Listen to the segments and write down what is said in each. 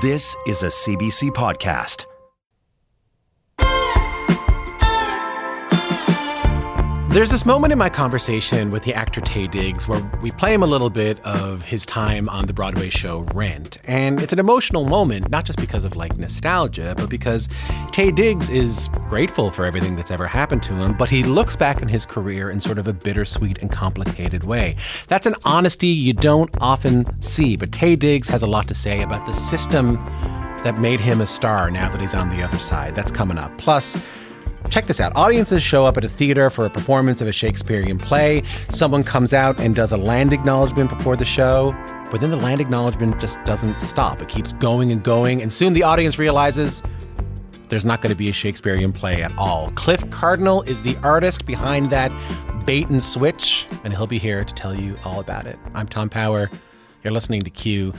This is a CBC podcast. There's this moment in my conversation with the actor Taye Diggs where we play him a little bit of his time on the Broadway show Rent. And it's an emotional moment, not just because of like nostalgia, but because Taye Diggs is grateful for everything that's ever happened to him, but he looks back on his career in sort of a bittersweet and complicated way. That's an honesty you don't often see, but Taye Diggs has a lot to say about the system that made him a star now that he's on the other side. That's coming up. Plus, Check this out. Audiences show up at a theater for a performance of a Shakespearean play. Someone comes out and does a land acknowledgement before the show. But then the land acknowledgement just doesn't stop. It keeps going and going. And soon the audience realizes there's not going to be a Shakespearean play at all. Cliff Cardinal is the artist behind that bait and switch, and he'll be here to tell you all about it. I'm Tom Power. You're listening to Q.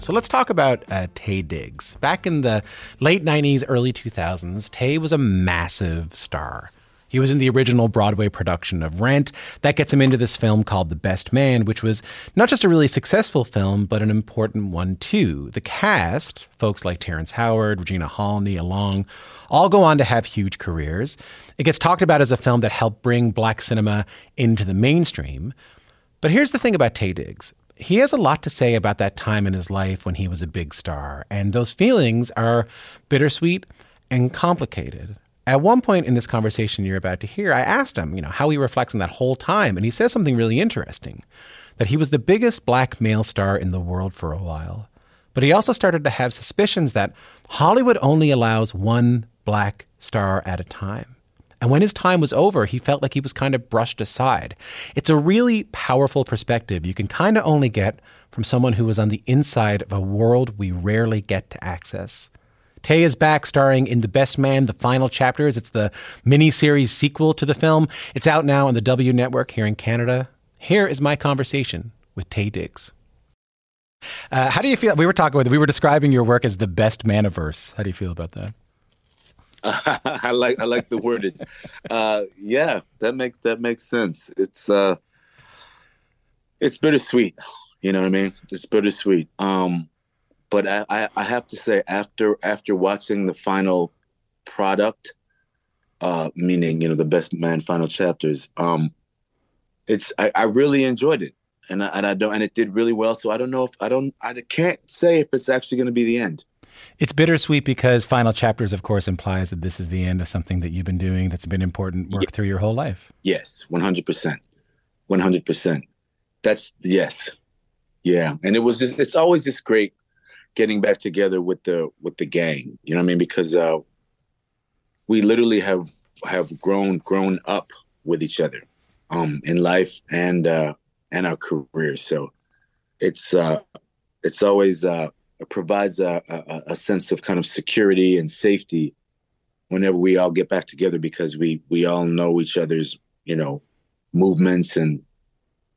So let's talk about uh, Taye Diggs. Back in the late 90s, early 2000s, Taye was a massive star. He was in the original Broadway production of Rent. That gets him into this film called The Best Man, which was not just a really successful film, but an important one too. The cast, folks like Terrence Howard, Regina Hall, Nia Long, all go on to have huge careers. It gets talked about as a film that helped bring black cinema into the mainstream. But here's the thing about Taye Diggs he has a lot to say about that time in his life when he was a big star. And those feelings are bittersweet and complicated. At one point in this conversation you're about to hear, I asked him, you know, how he reflects on that whole time. And he says something really interesting that he was the biggest black male star in the world for a while. But he also started to have suspicions that Hollywood only allows one black star at a time. And when his time was over, he felt like he was kind of brushed aside. It's a really powerful perspective you can kind of only get from someone who was on the inside of a world we rarely get to access. Taye is back starring in The Best Man, the final chapters. It's the mini-series sequel to the film. It's out now on the W Network here in Canada. Here is my conversation with Taye Diggs. Uh, how do you feel? We were talking with, we were describing your work as the best maniverse. How do you feel about that? I like I like the wordage. Uh, yeah, that makes that makes sense. It's uh, it's bittersweet. You know what I mean? It's bittersweet. Um, but I, I, I have to say after after watching the final product, uh, meaning you know the best man final chapters, um, it's I, I really enjoyed it, and I, and I don't and it did really well. So I don't know if I don't I can't say if it's actually going to be the end. It's bittersweet because final chapters, of course, implies that this is the end of something that you've been doing that's been important work yeah. through your whole life. Yes, one hundred percent, one hundred percent. That's yes, yeah. And it was just it's always just great getting back together with the with the gang. You know what I mean? Because uh, we literally have have grown grown up with each other um, in life and uh, and our careers. So it's uh, it's always uh, provides a, a, a, sense of kind of security and safety whenever we all get back together because we we all know each other's you know movements and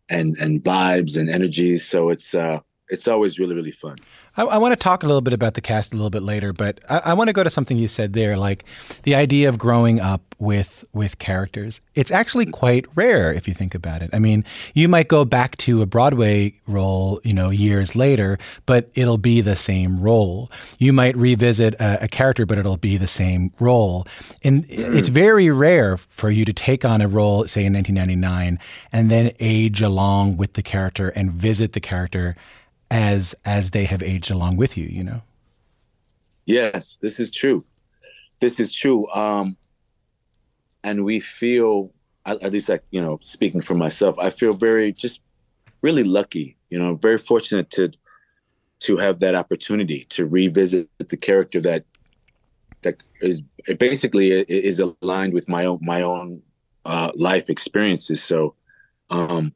and and vibes and energies. So it's uh it's always really really fun I, I, want to talk a little bit about the cast a little bit later, but I, I, want to go to something you said there, like the idea of growing up with with characters. It's actually quite rare if you think about it. I mean, you might go back to a Broadway role, you know, years later, but it'll be the same role. You might revisit a, a character, but it'll be the same role. And it's very rare for you to take on a role, say in 1999, and then age along with the character and visit the character as as they have aged along with you you know? Yes this is true. This is true. Um and we feel at least like you know speaking for myself i feel very just really lucky you know very fortunate to to have that opportunity to revisit the character that that is basically is aligned with my own my own uh, life experiences. So um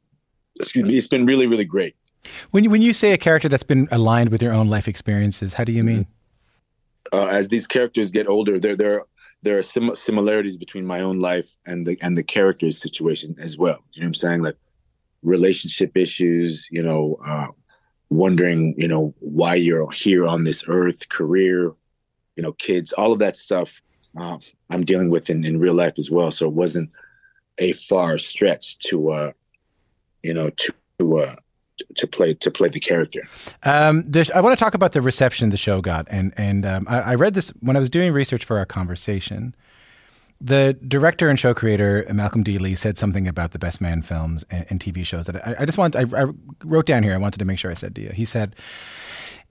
excuse me it's been really really great When you, when you say a character that's been aligned with your own life experiences, how do you mean? Uh, as these characters get older, there there there are sim- similarities between my own life and the and the character's situation as well. You know what I'm saying? Like relationship issues, you know, uh, wondering, you know, why you're here on this earth, career, you know, kids, all of that stuff. Uh, I'm dealing with in, in real life as well. So it wasn't a far stretch to, uh, you know, to, to uh, to play to play the character. Um, I want to talk about the reception the show got, and and um, I, I, read this when I was doing research for our conversation. The director and show creator Malcolm D. Lee said something about the Best Man films and, and TV shows that I, I just want. I, I wrote down here. I wanted to make sure I said to you. He said,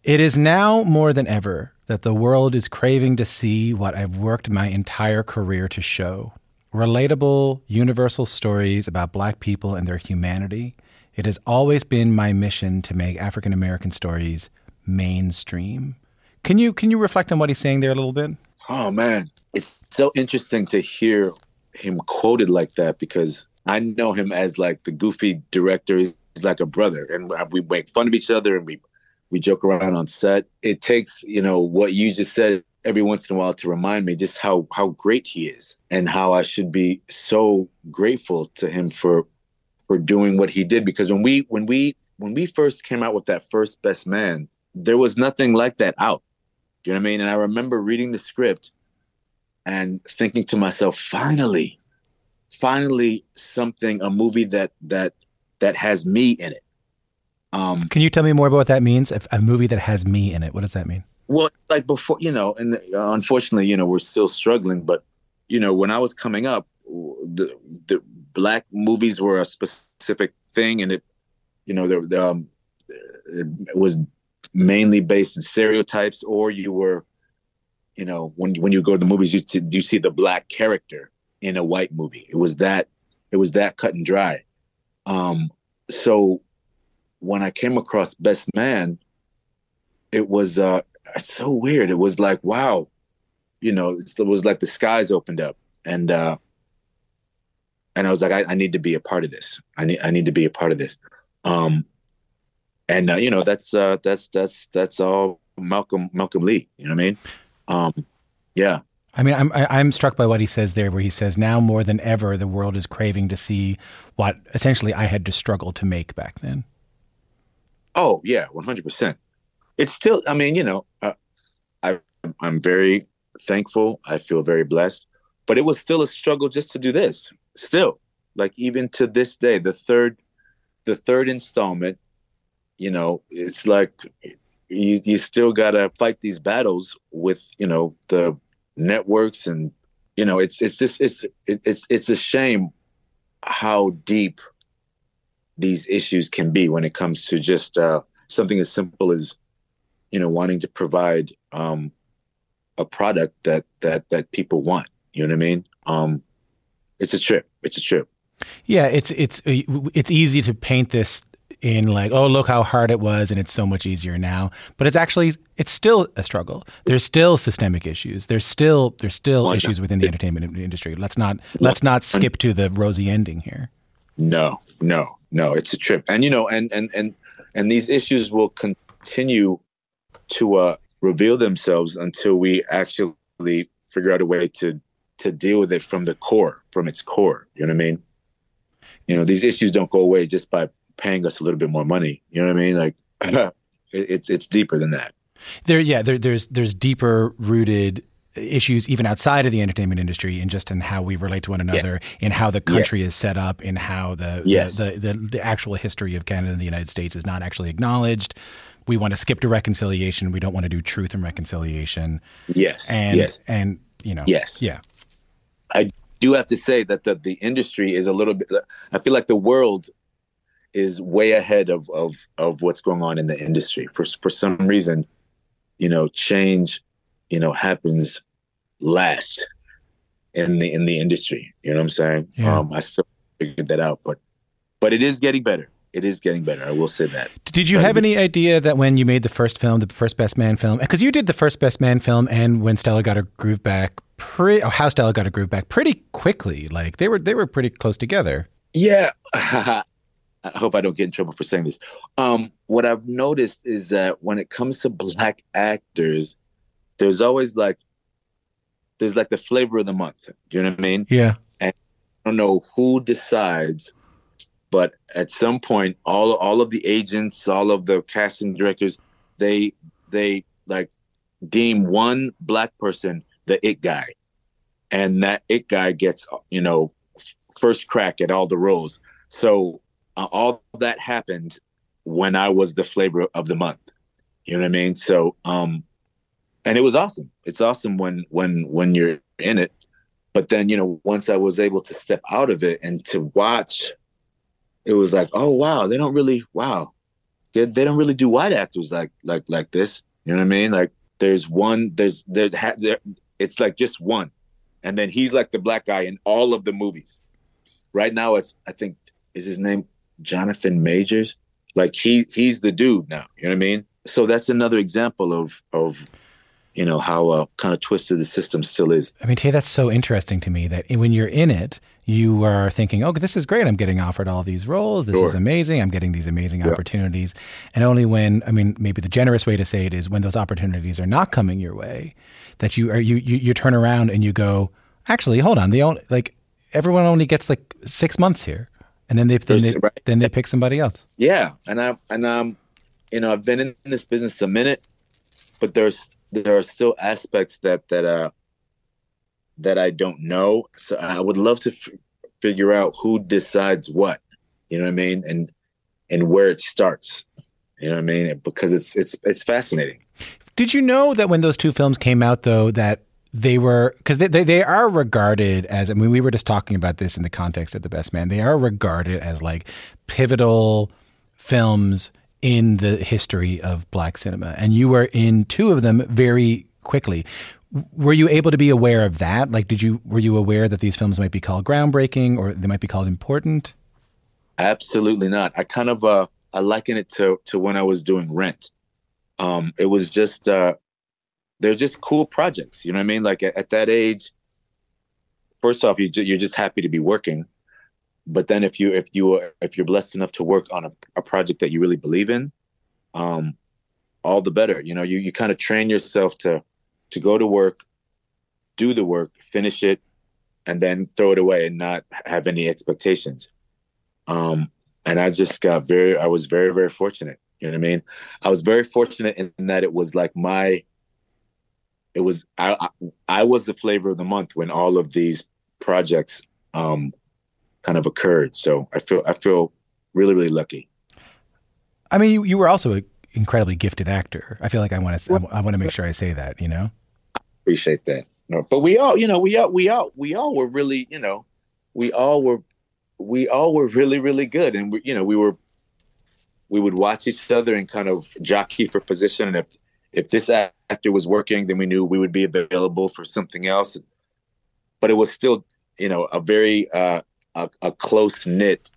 "It is now more than ever that the world is craving to see what I've worked my entire career to show." Relatable, universal stories about Black people and their humanity it has always been my mission to make African American stories mainstream. Can you can you reflect on what he's saying there a little bit? Oh man, it's so interesting to hear him quoted like that because I know him as like the goofy director. He's like a brother, and we make fun of each other and we we joke around on set. It takes you know what you just said every once in a while to remind me just how how great he is and how I should be so grateful to him for for doing what he did because when we when we when we first came out with that first best man there was nothing like that out. You know what i mean? And i remember reading the script and thinking to myself finally finally something a movie that that that has me in it. Um can you tell me more about what that means? A, a movie that has me in it what does that mean? Well like before you know and uh, unfortunately you know we're still struggling but you know when i was coming up the the black movies were a specific thing, and it, you know, there um, it was mainly based in stereotypes, or you were, you know, when when you go to the movies, you t- you see the black character in a white movie. It was that it was that cut and dry. Um, so when I came across Best Man, it was uh, it's so weird. It was like wow, you know, it was like the skies opened up, and uh, and I was like, I, I, need to be a part of this. I need I need to be a part of this. Um, and uh, you know, that's uh, that's that's that's all Malcolm Malcolm Lee. You know what I mean? Um, yeah. I mean, I'm I'm struck by what he says there, where he says, "Now more than ever, the world is craving to see what essentially I had to struggle to make back then." Oh yeah, one hundred percent. It's still. I mean, you know, uh, I I'm very thankful. I feel very blessed, but it was still a struggle just to do this still like even to this day the third the third installment you know it's like you, you still gotta fight these battles with you know the networks and you know it's it's just it's it's it's a shame how deep these issues can be when it comes to just uh, something as simple as you know wanting to provide um, a product that that that people want. You know what i mean? Um, it's a trip. It's a trip. Yeah, it's it's it's easy to paint this in like, oh, look how hard it was, and it's so much easier now. But it's actually it's still a struggle. There's still systemic issues. There's still there's still issues within the entertainment industry. Let's not let's not skip to the rosy ending here. No, no, no. It's a trip, and you know, and and and and these issues will continue to uh, reveal themselves until we actually figure out a way to to deal with it from the core, from its core. You know what I mean? You know, these issues don't go away just by paying us a little bit more money. You know what I mean? Like it's it's deeper than that. There, yeah, there, there's there's deeper rooted issues even outside of the entertainment industry and just in how we relate to one another yeah. in how the country yeah. is set up in how the, yes. the, the, the, the actual history of Canada and the United States is not actually acknowledged we want to skip to reconciliation we don't want to do truth and reconciliation yes and yes. and you know yes yeah I do have to say that the, the industry is a little bit. I feel like the world is way ahead of of of what's going on in the industry. For for some reason, you know, change, you know, happens last in the in the industry. You know what I'm saying? Yeah. Um, I still figured that out, but but it is getting better. It is getting better. I will say that. Did you have any idea that when you made the first film, the first Best Man film, because you did the first Best Man film, and when Stella got her groove back, pretty oh, how Stella got a groove back pretty quickly. Like they were they were pretty close together. Yeah. I hope I don't get in trouble for saying this. Um, what I've noticed is that when it comes to black actors, there's always like there's like the flavor of the month. Do you know what I mean? Yeah. And I don't know who decides, but at some point, all all of the agents, all of the casting directors, they they like deem one black person the it guy, and that it guy gets you know first crack at all the roles. So uh, all that happened when I was the flavor of the month. You know what I mean? So um and it was awesome. It's awesome when when when you're in it. But then, you know, once I was able to step out of it and to watch, it was like, oh wow, they don't really wow. They, they don't really do white actors like like like this. You know what I mean? Like there's one, there's there, there it's like just one. And then he's like the black guy in all of the movies. Right now it's I think is his name Jonathan Majors. Like he he's the dude now. You know what I mean? So that's another example of of you know how uh, kind of twisted the system still is. I mean, Taye, that's so interesting to me that when you're in it, you are thinking, "Oh, this is great! I'm getting offered all these roles. This sure. is amazing. I'm getting these amazing yeah. opportunities." And only when, I mean, maybe the generous way to say it is when those opportunities are not coming your way, that you are you you, you turn around and you go, "Actually, hold on. The only like everyone only gets like six months here." and then they then they, right. then they pick somebody else. Yeah, and I and um, you know, I've been in this business a minute, but there's there are still aspects that that uh that I don't know. So I would love to f- figure out who decides what. You know what I mean, and and where it starts. You know what I mean, because it's it's it's fascinating. Did you know that when those two films came out, though, that they were because they, they, they are regarded as I mean we were just talking about this in the context of the best man they are regarded as like pivotal films in the history of black cinema and you were in two of them very quickly were you able to be aware of that like did you were you aware that these films might be called groundbreaking or they might be called important absolutely not i kind of uh i liken it to to when i was doing rent um it was just uh they're just cool projects. You know what I mean? Like at, at that age, first off, you you're just happy to be working. But then if you if you are, if you're blessed enough to work on a, a project that you really believe in, um, all the better. You know, you you kind of train yourself to to go to work, do the work, finish it, and then throw it away and not have any expectations. Um, and I just got very, I was very, very fortunate. You know what I mean? I was very fortunate in that it was like my it was I, I, I was the flavor of the month when all of these projects um, kind of occurred. So I feel I feel really really lucky. I mean, you, you were also an incredibly gifted actor. I feel like I want to I, I want to make sure I say that. You know, appreciate that. No, but we all, you know, we all we all we all were really, you know, we all were we all were really really good, and we, you know, we were we would watch each other and kind of jockey for position, and if if this actor was working, then we knew we would be available for something else. But it was still, you know, a very uh, a, a close knit,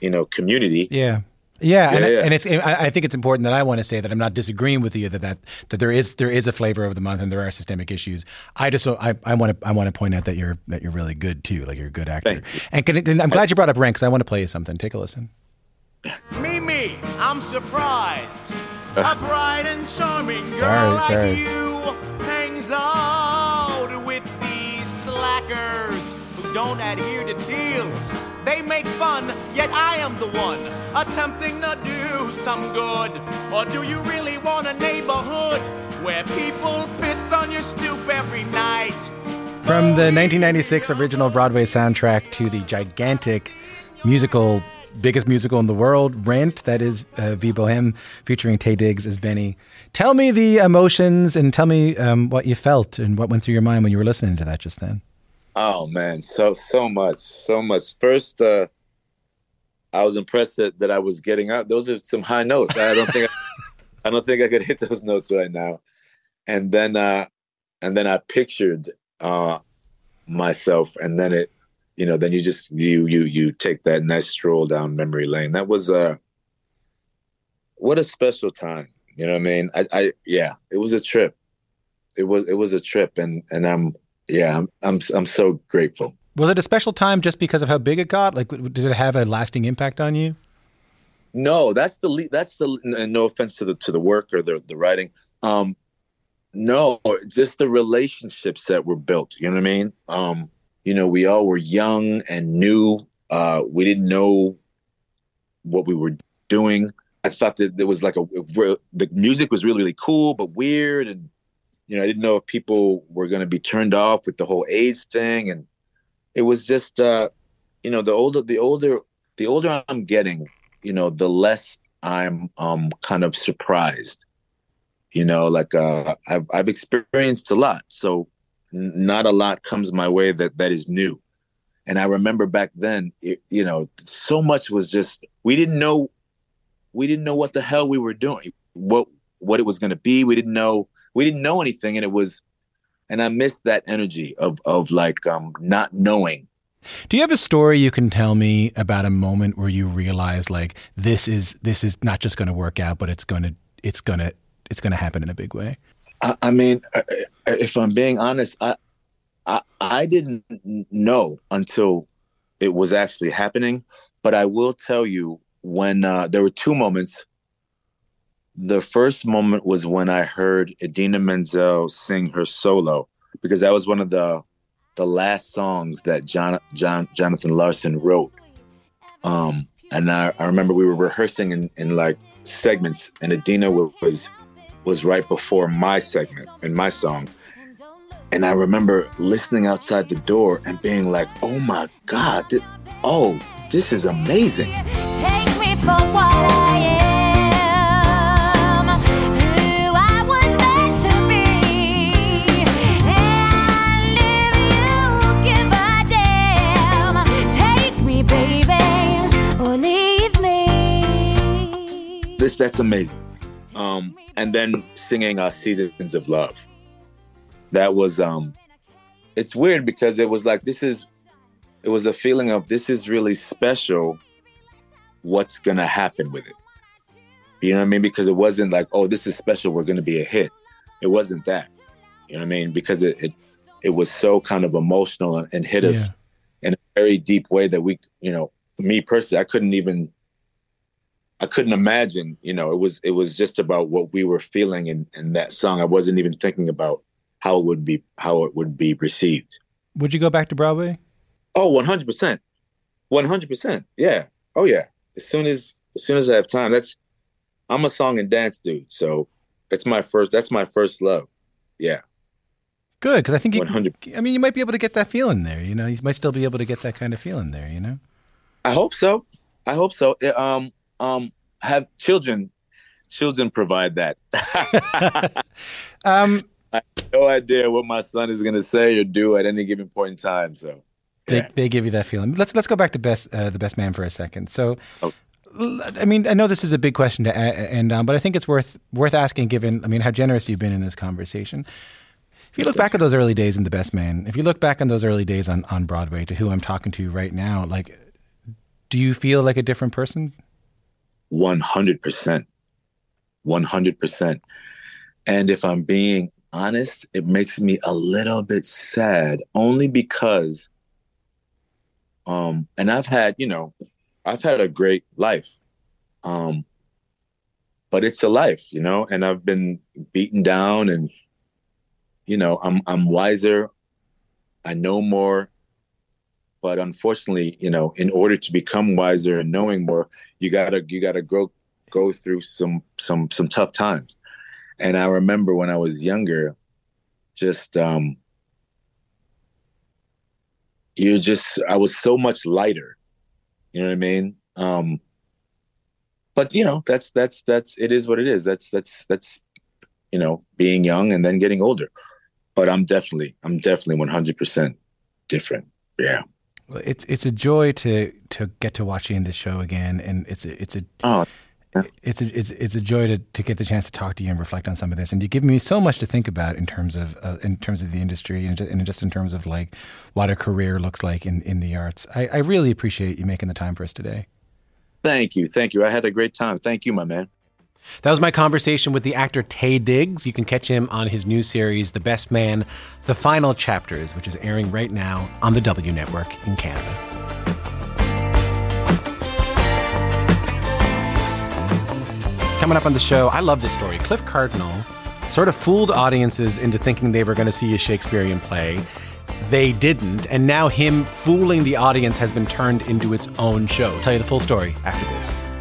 you know, community. Yeah. Yeah, and, yeah, yeah. and it's. I think it's important that I want to say that I'm not disagreeing with you that, that that there is there is a flavor of the month and there are systemic issues. I just I, I want to I want to point out that you're that you're really good too, like you're a good actor. And, can, and I'm glad you brought up Rent because I want to play you something. Take a listen. Me, me, I'm surprised. A bright and charming girl sorry, like you don't adhere to deals. They make fun, yet I am the one attempting to do some good. Or do you really want a neighborhood where people piss on your stoop every night? From the 1996 original Broadway soundtrack to the gigantic musical biggest musical in the world, Rent, that is uh, Vie Boheme, featuring Taye Diggs as Benny. Tell me the emotions and tell me um, what you felt and what went through your mind when you were listening to that just then. Oh man, so so much, so much. First, uh, I was impressed that, that I was getting out. Those are some high notes. I don't think I, I don't think I could hit those notes right now. And then uh, and then I pictured uh, myself, and then it you know, then you just you you you take that nice stroll down memory lane. That was uh, what a special time. You know what I mean? I, I yeah, it was a trip. It was it was a trip, and and I'm yeah, I'm I'm I'm so grateful. Was it a special time just because of how big it got? Like, did it have a lasting impact on you? No, that's the lead. That's the no offense to the to the work or the the writing. Um, no, just the relationships that were built. You know what I mean? Um, you know, we all were young and new. Uh, we didn't know what we were doing. I thought that there was like a, a the music was really really cool but weird, and you know I didn't know if people were going to be turned off with the whole AIDS thing, and it was just uh, you know the older the older the older I'm getting, you know, the less I'm um kind of surprised. You know, like uh, I've I've experienced a lot, so n- not a lot comes my way that that is new. And I remember back then, it, you know, so much was just we didn't know we didn't know what the hell we were doing, what what it was going to be. We didn't know we didn't know anything, and it was, and I missed that energy of of like um not knowing do you have a story you can tell me about a moment where you realize like this is this is not just going to work out, but it's going to it's going to it's going to happen in a big way? I, I mean, uh, uh, if I'm being honest, I, I I didn't know until it was actually happening. But I will tell you when uh, there were two moments. The first moment was when I heard Idina Menzel sing her solo because that was one of the the last songs that John, John Jonathan Larson wrote. Um, and I, I remember we were rehearsing in, in like segments, and Idina was was right before my segment and my song. And I remember listening outside the door and being like, "Oh my God! Th- oh, this is amazing." That's amazing. Um, and then singing uh, "Seasons of Love." That was um, it's weird because it was like this is, it was a feeling of this is really special. What's gonna happen with it? You know what I mean? Because it wasn't like, oh, this is special. We're gonna be a hit. It wasn't that. You know what I mean? Because it it, it was so kind of emotional and, and hit us yeah. in a very deep way that we, you know, for me personally, I couldn't even I couldn't imagine, you know, it was it was just about what we were feeling in, in that song. I wasn't even thinking about how it would be how it would be received. Would you go back to Broadway? Oh, 100%. 100%. Yeah. Oh yeah. As soon as as soon as I have time. That's I'm a song and dance dude, so it's my first that's my first love. Yeah. Good, because I think you. 100. I mean, you might be able to get that feeling there. You know, you might still be able to get that kind of feeling there. You know. I hope so. I hope so. It, um, um, have children. Children provide that. um, I have no idea what my son is going to say or do at any given point in time. So yeah. they, they give you that feeling. Let's let's go back to best uh, the best man for a second. So. Oh. I mean, I know this is a big question to end on, but I think it's worth worth asking. Given, I mean, how generous you've been in this conversation. If you look back at those early days in The Best Man, if you look back on those early days on, on Broadway to who I'm talking to right now, like, do you feel like a different person? 100%. 100%. And if I'm being honest, it makes me a little bit sad only because um and I've had, you know, I've had a great life. Um but it's a life, you know, and I've been beaten down and you know, I'm I'm wiser. I know more. But unfortunately, you know, in order to become wiser and knowing more, you gotta you gotta grow go through some some some tough times. And I remember when I was younger, just um you're just I was so much lighter. You know what I mean? Um but you know, that's that's that's it is what it is. That's that's that's you know, being young and then getting older. But I'm definitely I'm definitely 100% different. Yeah it's it's a joy to to get to watching this show again, and it's a, it's a oh. It's a, it's, it's a joy to, to get the chance to talk to you and reflect on some of this, and you give me so much to think about in terms of uh, in terms of the industry and just, and just in terms of like what a career looks like in, in the arts. I, I really appreciate you making the time for us today. Thank you, thank you. I had a great time. Thank you, my man. That was my conversation with the actor Taye Diggs. You can catch him on his new series, The Best Man, The Final Chapters, which is airing right now on the W Network in Canada. Coming up on the show, I love this story. Cliff Cardinal sort of fooled audiences into thinking they were going to see a Shakespearean play. They didn't, and now him fooling the audience has been turned into its own show. I'll tell you the full story after this.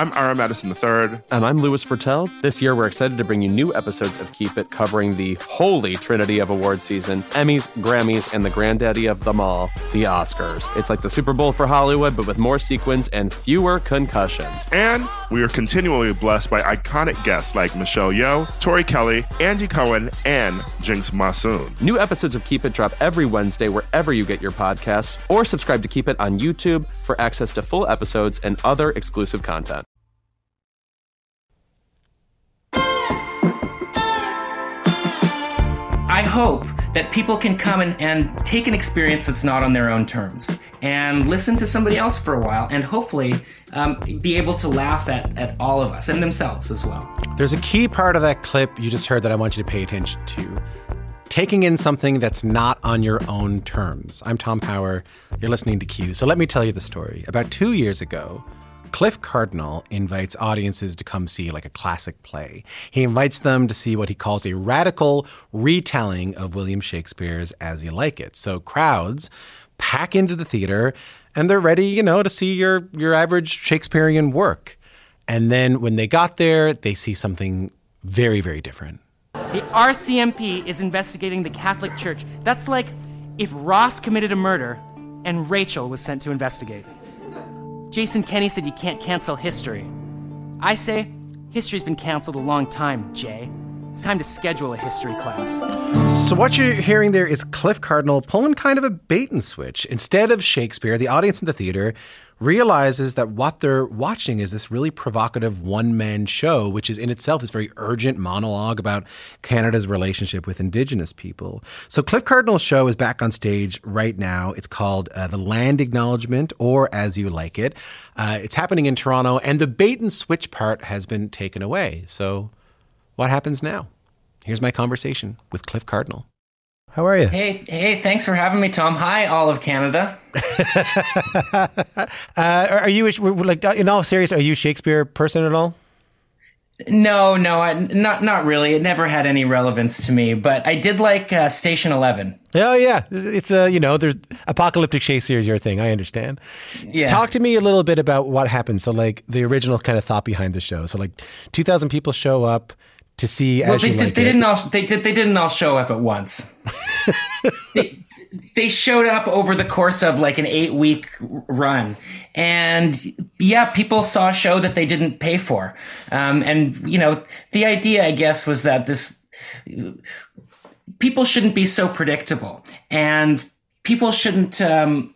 I'm Ira Madison III. And I'm Louis Virtel. This year, we're excited to bring you new episodes of Keep It covering the holy trinity of award season Emmys, Grammys, and the granddaddy of them all, the Oscars. It's like the Super Bowl for Hollywood, but with more sequins and fewer concussions. And we are continually blessed by iconic guests like Michelle Yeoh, Tori Kelly, Andy Cohen, and Jinkx Monsoon. New episodes of Keep It drop every Wednesday wherever you get your podcasts, or subscribe to Keep It on YouTube for access to full episodes and other exclusive content. I hope that people can come and, and take an experience that's not on their own terms and listen to somebody else for a while and hopefully um, be able to laugh at, at all of us and themselves as well. There's a key part of that clip you just heard that I want you to pay attention to. Taking in something that's not on your own terms. I'm Tom Power. You're listening to Q. So let me tell you the story. About two years ago, Cliff Cardinal invites audiences to come see like a classic play. He invites them to see what he calls a radical retelling of William Shakespeare's As You Like It. So crowds pack into the theater and they're ready, you know, to see your your average Shakespearean work. And then when they got there, they see something very very different. The RCMP is investigating the Catholic Church. That's like if Ross committed a murder and Rachel was sent to investigate. Jason Kenney said you can't cancel history. I say, history's been canceled a long time, Jay. It's time to schedule a history class. So, what you're hearing there is Cliff Cardinal pulling kind of a bait and switch. Instead of Shakespeare, the audience in the theater realizes that what they're watching is this really provocative one man show, which is in itself this very urgent monologue about Canada's relationship with Indigenous people. So, Cliff Cardinal's show is back on stage right now. It's called uh, The Land Acknowledgement, or As You Like It. Uh, it's happening in Toronto, and the bait and switch part has been taken away. So, what happens now? Here's my conversation with Cliff Cardinal. How are you? Hey, hey, thanks for having me, Tom. Hi, all of Canada. uh, are you like in all serious? Are you Shakespeare person at all? No, no, I, not not really. It never had any relevance to me, but I did like uh, Station Eleven. Oh yeah, it's a uh, you know, there's apocalyptic Shakespeare is your thing. I understand. Yeah. Talk to me a little bit about what happened. So like the original kind of thought behind the show. So like two thousand people show up to see. Well, they, did, like they didn't all they did they didn't all show up at once. they, they showed up over the course of like an eight week run, and yeah, people saw a show that they didn't pay for, um, and you know the idea, I guess, was that this people shouldn't be so predictable, and people shouldn't um,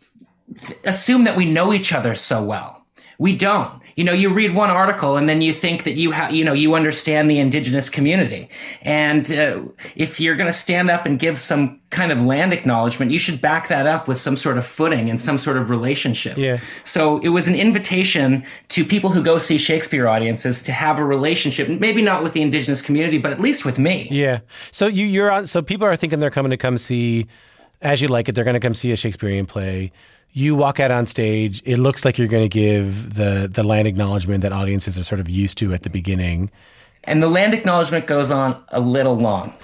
assume that we know each other so well. We don't you know, you read one article and then you think that you have, you know, you understand the indigenous community. And uh, if you're going to stand up and give some kind of land acknowledgement, you should back that up with some sort of footing and some sort of relationship. Yeah. So it was an invitation to people who go see Shakespeare audiences to have a relationship, maybe not with the indigenous community, but at least with me. Yeah. So you, you're on, so people are thinking they're coming to come see as you like it. They're going to come see a Shakespearean play you walk out on stage. It looks like you're going to give the the land acknowledgement that audiences are sort of used to at the beginning. And the land acknowledgement goes on a little long.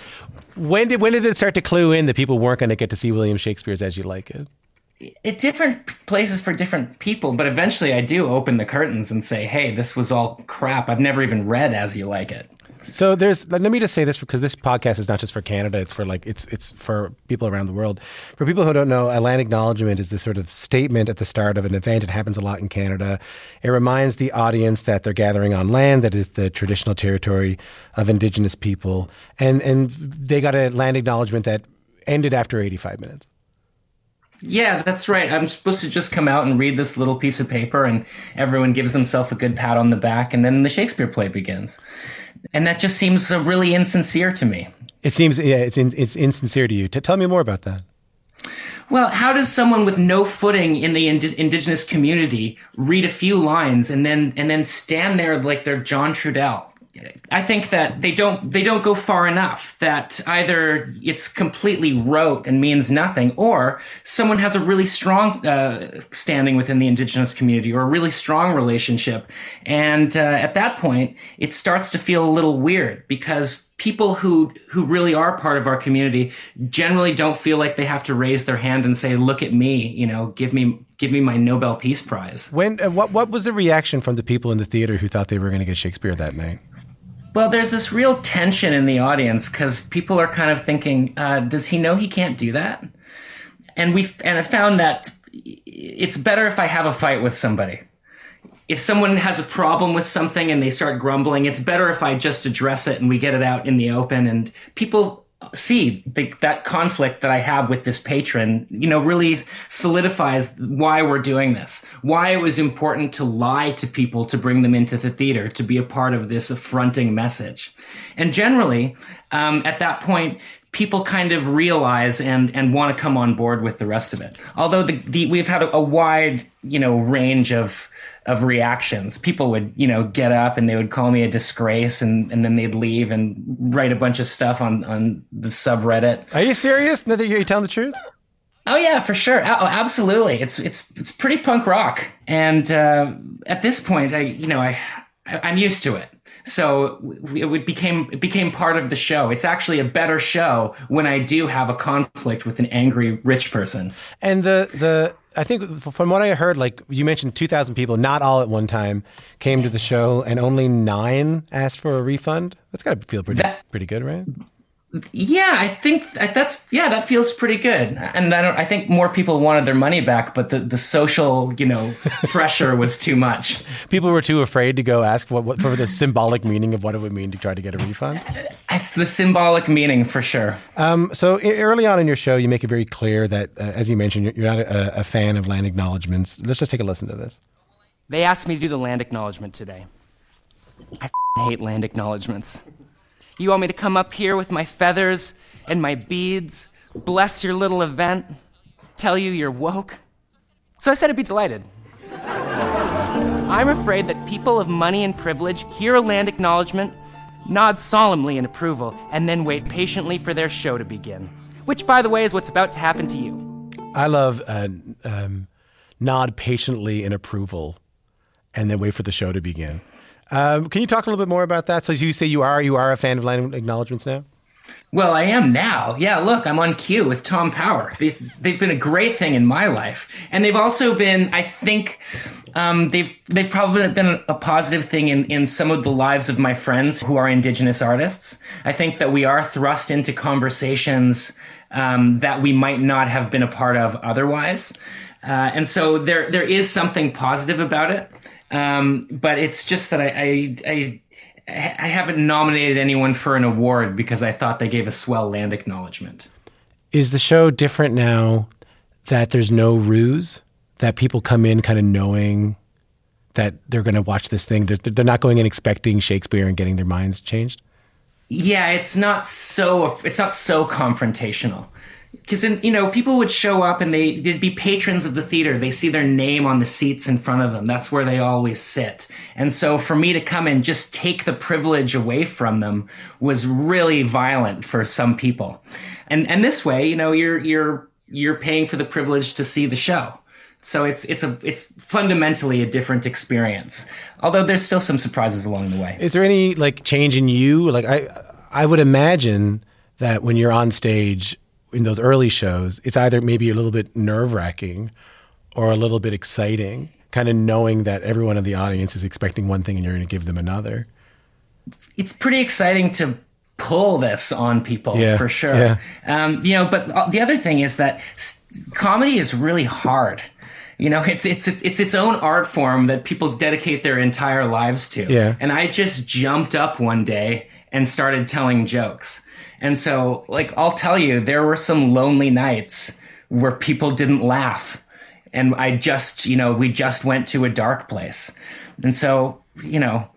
When did when did it start to clue in that people weren't going to get to see William Shakespeare's As You Like It? At different places for different people, but eventually I do open the curtains and say, "Hey, this was all crap. I've never even read As You Like It." So there's let me just say this because this podcast is not just for Canada, it's for like it's it's for people around the world. For people who don't know, a land acknowledgement is this sort of statement at the start of an event. It happens a lot in Canada. It reminds the audience that they're gathering on land that is the traditional territory of indigenous people. And and they got a land acknowledgement that ended after 85 minutes. Yeah, that's right. I'm supposed to just come out and read this little piece of paper, and everyone gives themselves a good pat on the back, and then the Shakespeare play begins. And that just seems uh, really insincere to me. It seems, yeah, it's in, it's insincere to you. T- tell me more about that. Well, how does someone with no footing in the ind- indigenous community read a few lines and then and then stand there like they're John Trudell? I think that they don't they don't go far enough. That either it's completely rote and means nothing, or someone has a really strong uh, standing within the indigenous community or a really strong relationship, and uh, at that point, it starts to feel a little weird because people who who really are part of our community generally don't feel like they have to raise their hand and say, "Look at me," you know, give me give me my Nobel Peace Prize. When what what was the reaction from the people in the theater who thought they were going to get Shakespeare that night? Well, there's this real tension in the audience because people are kind of thinking, uh, "Does he know he can't do that?" And we and I found that it's better if I have a fight with somebody. If someone has a problem with something and they start grumbling, it's better if I just address it and we get it out in the open. And people see the, that conflict that I have with this patron, you know, really solidifies why we're doing this, why it was important to lie to people to bring them into the theater, to be a part of this affronting message. And generally, um, at that point, people kind of realize and, and want to come on board with the rest of it. Although the, the we've had a, a wide, you know, range of, of reactions. People would, you know, get up and they would call me a disgrace and, and then they'd leave and write a bunch of stuff on, on the subreddit. Are you serious? Are you telling the truth? Oh yeah, for sure. Oh, absolutely. It's it's it's pretty punk rock, and uh, at this point, I you know I I'm used to it. So it became it became part of the show. It's actually a better show when I do have a conflict with an angry rich person. And the the I think from what I heard, like you mentioned, two thousand people, not all at one time, came to the show, and only nine asked for a refund. That's got to feel pretty that, pretty good, right? Yeah, I think that's yeah, that feels pretty good. And I don't I think more people wanted their money back, but the, the social, you know, pressure was too much. People were too afraid to go ask what, what for the symbolic meaning of what it would mean to try to get a refund. It's the symbolic meaning for sure. Um, so early on in your show, you make it very clear that, uh, as you mentioned, you're not a, a fan of land acknowledgments. Let's just take a listen to this. They asked me to do the land acknowledgement today. I hate land acknowledgments. You want me to come up here with my feathers and my beads, bless your little event, tell you you're woke? So I said I'd be delighted. I'm afraid that people of money and privilege hear a land acknowledgement, nod solemnly in approval, and then wait patiently for their show to begin. Which, by the way, is what's about to happen to you. I love uh, um, nod patiently in approval and then wait for the show to begin. Um, can you talk a little bit more about that? So as you say you are you are a fan of land acknowledgments now. Well, I am now. Yeah, look, I'm on Q with Tom Power. They, have been a great thing in my life, and they've also been, I think, um, they've they've probably been a positive thing in in some of the lives of my friends who are Indigenous artists. I think that we are thrust into conversations um, that we might not have been a part of otherwise, uh, and so there there is something positive about it. Um, but it's just that I, I, I I haven't nominated anyone for an award because I thought they gave a swell land acknowledgement. Is the show different now that there's no ruse? That people come in kind of knowing that they're going to watch this thing? They're not going in expecting Shakespeare and getting their minds changed? Yeah, it's not so it's not so confrontational because you know people would show up and they they'd be patrons of the theater. They see their name on the seats in front of them. That's where they always sit. And so for me to come and just take the privilege away from them was really violent for some people. And and this way you know you're you're you're paying for the privilege to see the show. So it's it's a it's fundamentally a different experience. Although there's still some surprises along the way. Is there any like change in you? Like i i would imagine that when you're on stage in those early shows, it's either maybe a little bit nerve wracking or a little bit exciting, kind of knowing that everyone in the audience is expecting one thing and you're going to give them another. It's pretty exciting to pull this on people yeah, for sure. Yeah. Um, you know, but the other thing is that comedy is really hard. You know, it's it's it's its own art form that people dedicate their entire lives to. Yeah. And I just jumped up one day and started telling jokes. And so, like, I'll tell you, there were some lonely nights where people didn't laugh. And I just, you know, we just went to a dark place. And so, you know,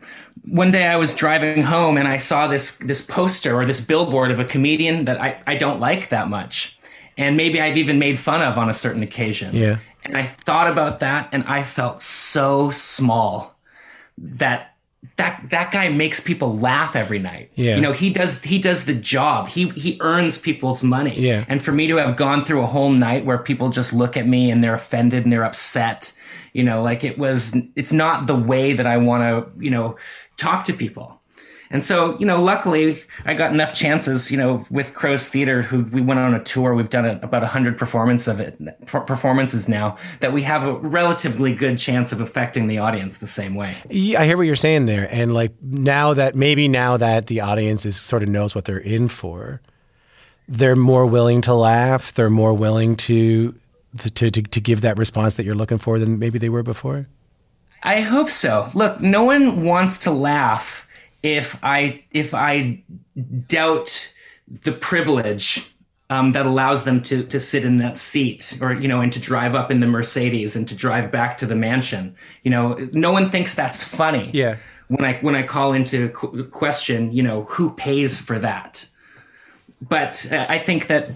one day I was driving home and I saw this this poster or this billboard of a comedian that I, I don't like that much. And maybe I've even made fun of on a certain occasion. Yeah. And I thought about that and I felt so small that that that guy makes people laugh every night. Yeah. You know, he does he does the job. He he earns people's money. Yeah. And for me to have gone through a whole night where people just look at me and they're offended and they're upset, you know, like it was it's not the way that I want to, you know, talk to people. And so, you know, luckily I got enough chances, you know, with Crow's Theater, who we went on a tour. We've done about a hundred performance of it, performances now that we have a relatively good chance of affecting the audience the same way. Yeah, I hear what you're saying there, and like now that maybe now that the audience is sort of knows what they're in for, they're more willing to laugh. They're more willing to to to, to give that response that you're looking for than maybe they were before. I hope so. Look, no one wants to laugh if I if I doubt the privilege um, that allows them to to sit in that seat, or you know, and to drive up in the Mercedes and to drive back to the mansion. You know, no one thinks that's funny. Yeah. When I when I call into qu- question, you know, who pays for that? But uh, I think that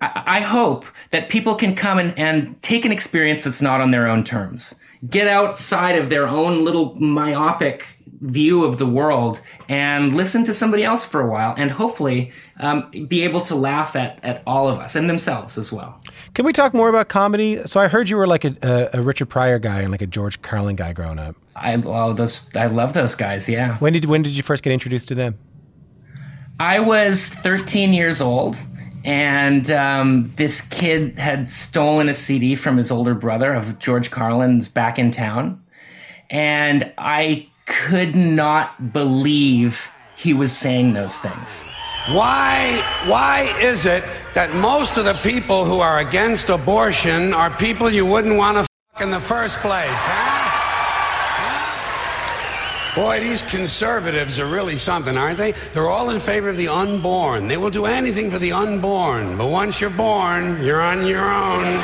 I, I hope that people can come and, and take an experience that's not on their own terms. Get outside of their own little myopic view of the world and listen to somebody else for a while and hopefully um, be able to laugh at, at all of us and themselves as well. Can we talk more about comedy? So I heard you were like a, a, Richard Pryor guy and like a George Carlin guy growing up. I oh, those I love those guys. Yeah. When did when did you first get introduced to them? I was 13 years old, and um, this kid had stolen a CD from his older brother of George Carlin's Back in Town, and I could not believe he was saying those things. Why, why is it that most of the people who are against abortion are people you wouldn't want to fuck in the first place? Huh? Boy, these conservatives are really something, aren't they? They're all in favor of the unborn. They will do anything for the unborn. But once you're born, you're on your own.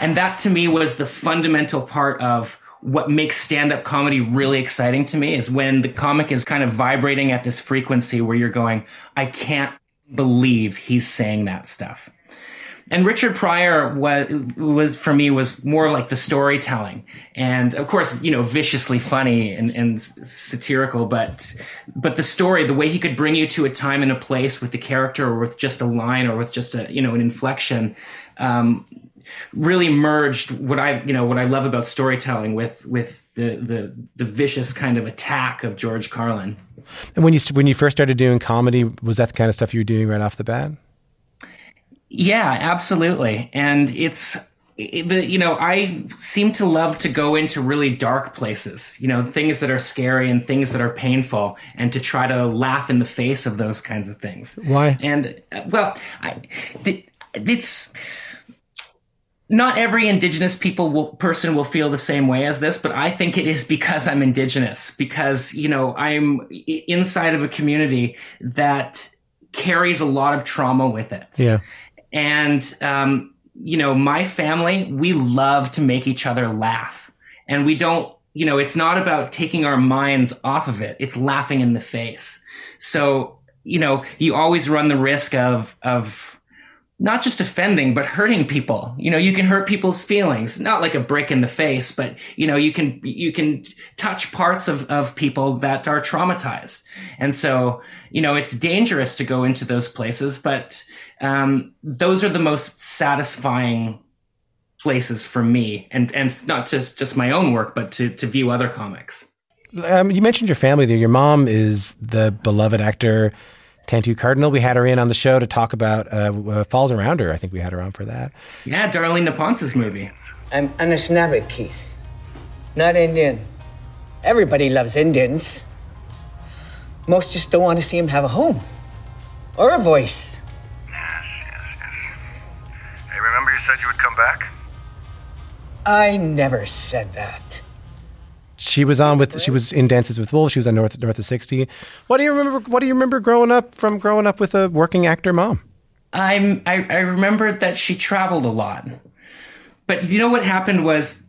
And that to me was the fundamental part of what makes stand-up comedy really exciting to me is when the comic is kind of vibrating at this frequency where you're going, I can't believe he's saying that stuff. And Richard Pryor was, was for me was more like the storytelling, and of course, you know, viciously funny and, and satirical. But but the story, the way he could bring you to a time and a place with the character, or with just a line, or with just a you know an inflection, um, really merged what I you know what I love about storytelling with with the the the vicious kind of attack of George Carlin. And when you when you first started doing comedy, was that the kind of stuff you were doing right off the bat? Yeah, absolutely. And it's the you know I seem to love to go into really dark places, you know, things that are scary and things that are painful, and to try to laugh in the face of those kinds of things. Why? And uh, well, I, it's not every indigenous people will, person will feel the same way as this, but I think it is because I'm indigenous, because, you know, I'm inside of a community that carries a lot of trauma with it. Yeah. And, um, you know, my family, we love to make each other laugh. And we don't, you know, it's not about taking our minds off of it. It's laughing in the face. So, you know, you always run the risk of, of, not just offending, but hurting people. You know, you can hurt people's feelings, not like a brick in the face, but you know, you can, you can touch parts of, of people that are traumatized. And so, you know, it's dangerous to go into those places, but, um, those are the most satisfying places for me and, and not just, just my own work, but to, to view other comics. Um, you mentioned your family there. Your mom is the beloved actor Tantoo Cardinal. We had her in on the show to talk about uh, uh, Falls Around Her. I think we had her on for that. Yeah, Darlene Naponse's movie. I'm Anishinaabe, Keith. Not Indian. Everybody loves Indians. Most just don't want to see him have a home or a voice. Yes, yes, yes. Hey, remember you said you would come back? I never said that. She was on with she was in Dances with Wolves. She was on North North of sixty. What do you remember? What do you remember growing up from growing up with a working actor mom? I'm I, I remember that she traveled a lot, but you know what happened was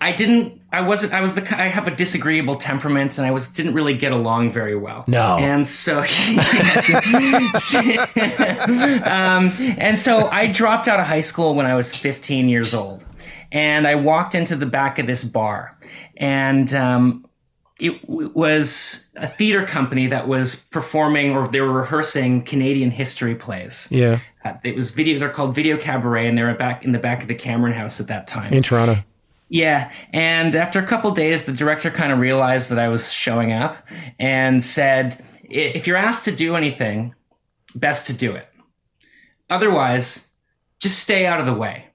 I didn't. I wasn't. I was the. I have a disagreeable temperament, and I was didn't really get along very well. No. And so, um, and so I dropped out of high school when I was 15 years old, and I walked into the back of this bar, and um, it w- was a theater company that was performing or they were rehearsing Canadian history plays. Yeah. Uh, it was video. They're called Video Cabaret, and they were back in the back of the Cameron House at that time. In Toronto. Yeah, and after a couple days, the director kind of realized that I was showing up and said, "If you're asked to do anything, best to do it. Otherwise, just stay out of the way."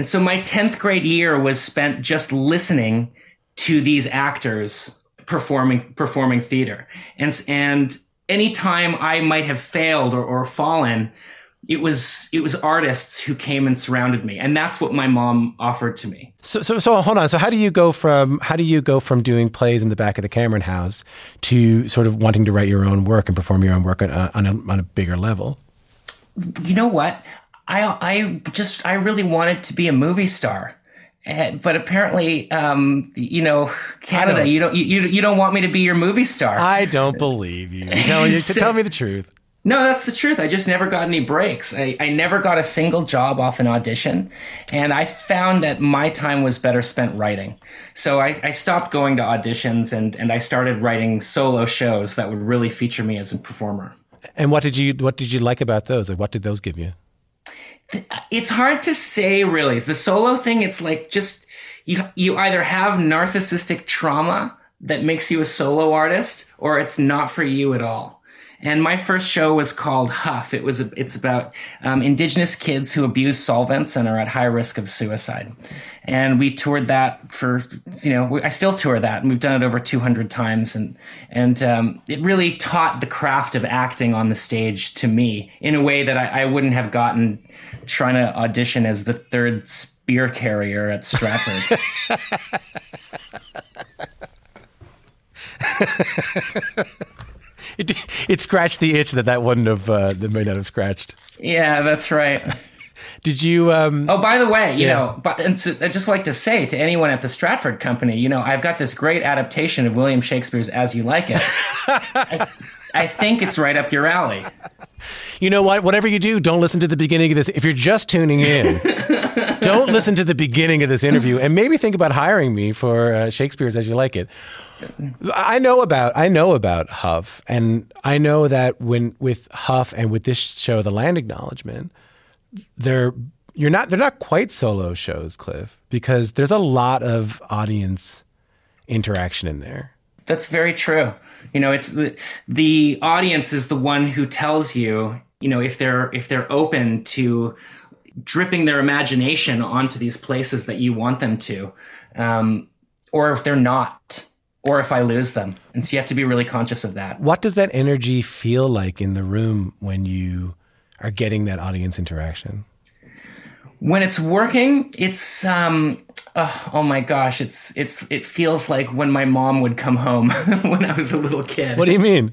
And so my 10th grade year was spent just listening to these actors performing performing theater. And and anytime I might have failed or, or fallen, it was it was artists who came and surrounded me. And that's what my mom offered to me. So, so, so hold on. So, how do you go from how do you go from doing plays in the back of the Cameron House to sort of wanting to write your own work and perform your own work on on a, on a bigger level? You know what? I I just I really wanted to be a movie star. Eh, But apparently, um, you know, Canada, don't- you don't you, you don't want me to be your movie star. I don't believe you. Tell, you, tell me the truth. No, that's the truth. I just never got any breaks. I, I never got a single job off an audition. And I found that my time was better spent writing. So I, I stopped going to auditions and, and I started writing solo shows that would really feature me as a performer. And what did you what did you like about those? Like, what did those give you? It's hard to say really. The solo thing, it's like just you you either have narcissistic trauma that makes you a solo artist or it's not for you at all. And my first show was called Huff. It was it's about um, indigenous kids who abuse solvents and are at high risk of suicide. And we toured that for you know we- I still tour that, and we've done it over 200 times. And and um, it really taught the craft of acting on the stage to me in a way that I, I wouldn't have gotten trying to audition as the third spear carrier at Stratford. It, it scratched the itch that that wouldn't have uh, that may not have scratched. yeah, that's right. Did you? Um, Oh, by the way, you Yeah. know, but and so, I'd just like to say to anyone at the Stratford Company, you know, I've got this great adaptation of William Shakespeare's As You Like It. I, I think it's right up your alley. You know what? Whatever you do, don't listen to the beginning of this. If you're just tuning in, don't listen to the beginning of this interview, and maybe think about hiring me for uh, Shakespeare's As You Like It. I know about I know about Huff, and I know that when with Huff and with this show, The Land Acknowledgement, they're you're not they're not quite solo shows, Cliff, because there's a lot of audience interaction in there. That's very true. You know, it's the the audience is the one who tells you, you know, if they're if they're open to dripping their imagination onto these places that you want them to, um, or if they're not, or if I lose them. And so you have to be really conscious of that. What does that energy feel like in the room when you are getting that audience interaction? When it's working it's um uh, oh my gosh it's it's it feels like when my mom would come home when i was a little kid What do you mean?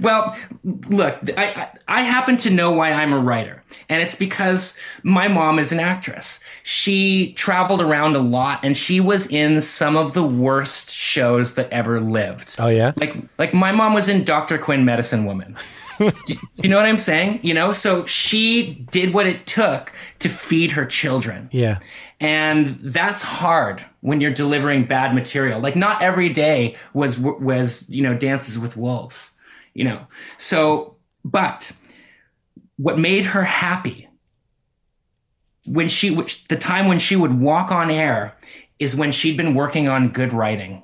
well look I, I i happen to know why i'm a writer and it's because my mom is an actress she traveled around a lot and she was in some of the worst shows that ever lived Oh yeah. like like my mom was in Dr. Quinn Medicine Woman. Do, you know what I'm saying? You know, so she did what it took to feed her children. Yeah. And that's hard when you're delivering bad material. Like not every day was was, you know, dances with wolves, you know. So, but what made her happy when she which the time when she would walk on air is when she'd been working on good writing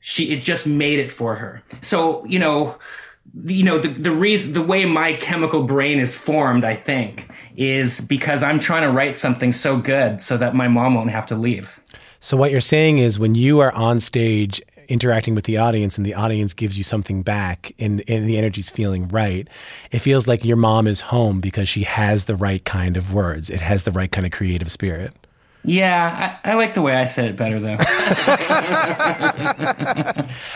she it just made it for her so you know you know the, the reason the way my chemical brain is formed i think is because i'm trying to write something so good so that my mom won't have to leave So what you're saying is when you are on stage interacting with the audience and the audience gives you something back and, and the energy's feeling right, it feels like your mom is home because she has the right kind of words. It has the right kind of creative spirit. Yeah i, I like the way i said it better though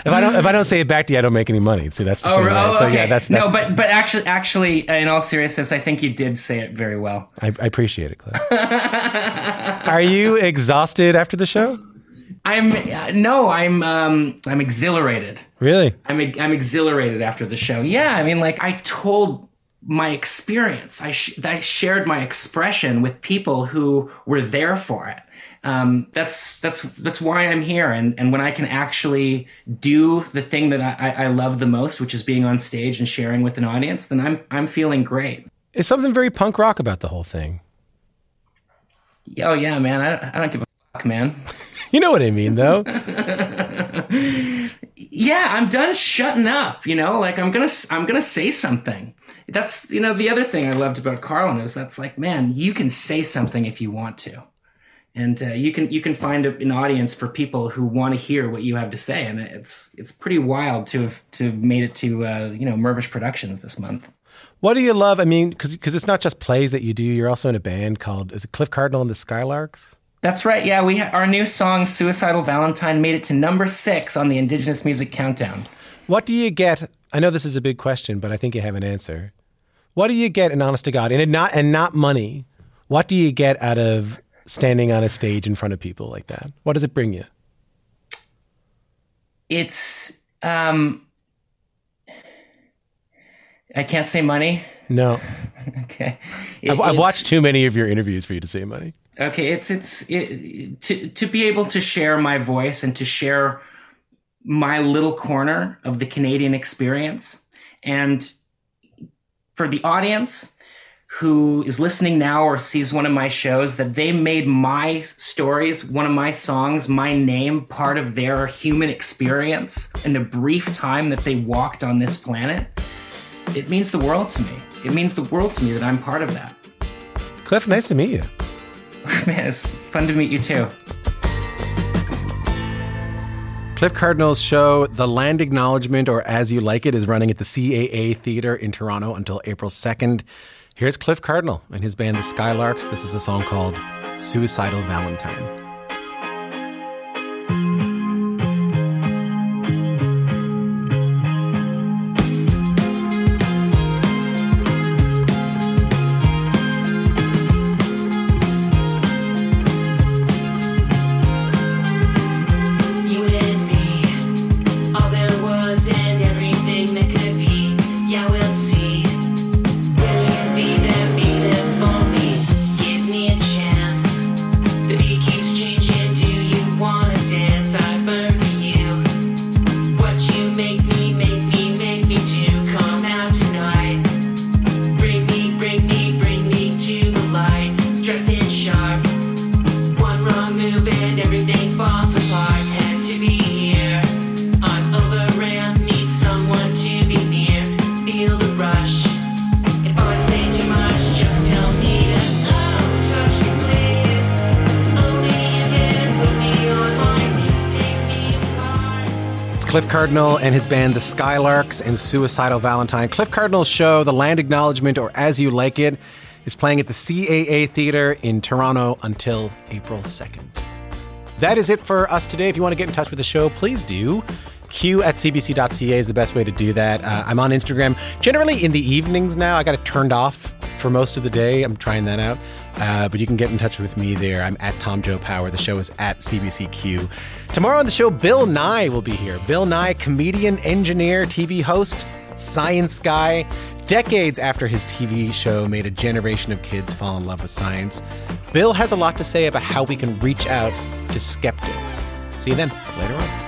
If I don't if I don't say it back to you, I don't make any money. See, that's the oh, thing. right? oh, So okay. yeah, that's, that's no but but actually actually in all seriousness i think you did say it very well I, I appreciate it, Cliff. are you exhausted after the show? i'm uh, no i'm um i'm exhilarated Really? I'm I'm exhilarated after the show. Yeah, I mean, like I told my experience. I, sh- I shared my expression with people who were there for it. Um, that's that's that's why I'm here, and and when I can actually do the thing that I, I love the most, which is being on stage and sharing with an audience, then I'm I'm feeling great. It's something very punk rock about the whole thing. Oh yeah, man. I, I don't give a fuck, man. you know what I mean, though. yeah, I'm done shutting up. You know, like I'm gonna I'm gonna say something. That's you know the other thing I loved about Carlin is that's like, man, you can say something if you want to and uh, you can you can find an audience for people who want to hear what you have to say, and it's it's pretty wild to have to have made it to uh, you know Mirvish Productions this month. What do you love? I mean, because it's not just plays that you do. You're also in a band called is it Cliff Cardinal and the Skylarks? That's right. Yeah, we ha- our new song "Suicidal Valentine" made it to number six on the Indigenous Music Countdown. What do you get? I know this is a big question, but I think you have an answer. What do you get in honest to God, and not and not money? What do you get out of standing on a stage in front of people like that? What does it bring you? It's um I can't say money. No. okay. It, I've, I've watched too many of your interviews for you to say money. Okay, it's it's it, to to be able to share my voice and to share my little corner of the Canadian experience and for the audience who is listening now or sees one of my shows that they made my stories, one of my songs, my name part of their human experience in the brief time that they walked on this planet, it means the world to me. It means the world to me that I'm part of that. Cliff, nice to meet you. Man, it's fun to meet you too. Cliff Cardinal's show, The Land Acknowledgement, or As You Like It, is running at the CAA Theatre in Toronto until April 2nd. Here's Cliff Cardinal and his band, the Skylarks. This is a song called Suicidal Valentine. Cliff Cardinal and his band, the Skylarks and Suicidal Valentine. Cliff Cardinal's show, The Land Acknowledgement, or As You Like It, is playing at the CAA Theatre in Toronto until April 2nd. That is it for us today. If you want to get in touch with the show, please do. Q at cbc.ca is the best way to do that. Uh, I'm on Instagram generally in the evenings now. I got it turned off for most of the day. I'm trying that out. Uh, but you can get in touch with me there. I'm at Tom Joe Power. The show is at CBCQ. Tomorrow on the show, Bill Nye will be here. Bill Nye, comedian, engineer, TV host, science guy. Decades after his TV show made a generation of kids fall in love with science, Bill has a lot to say about how we can reach out to skeptics. See you then, later on.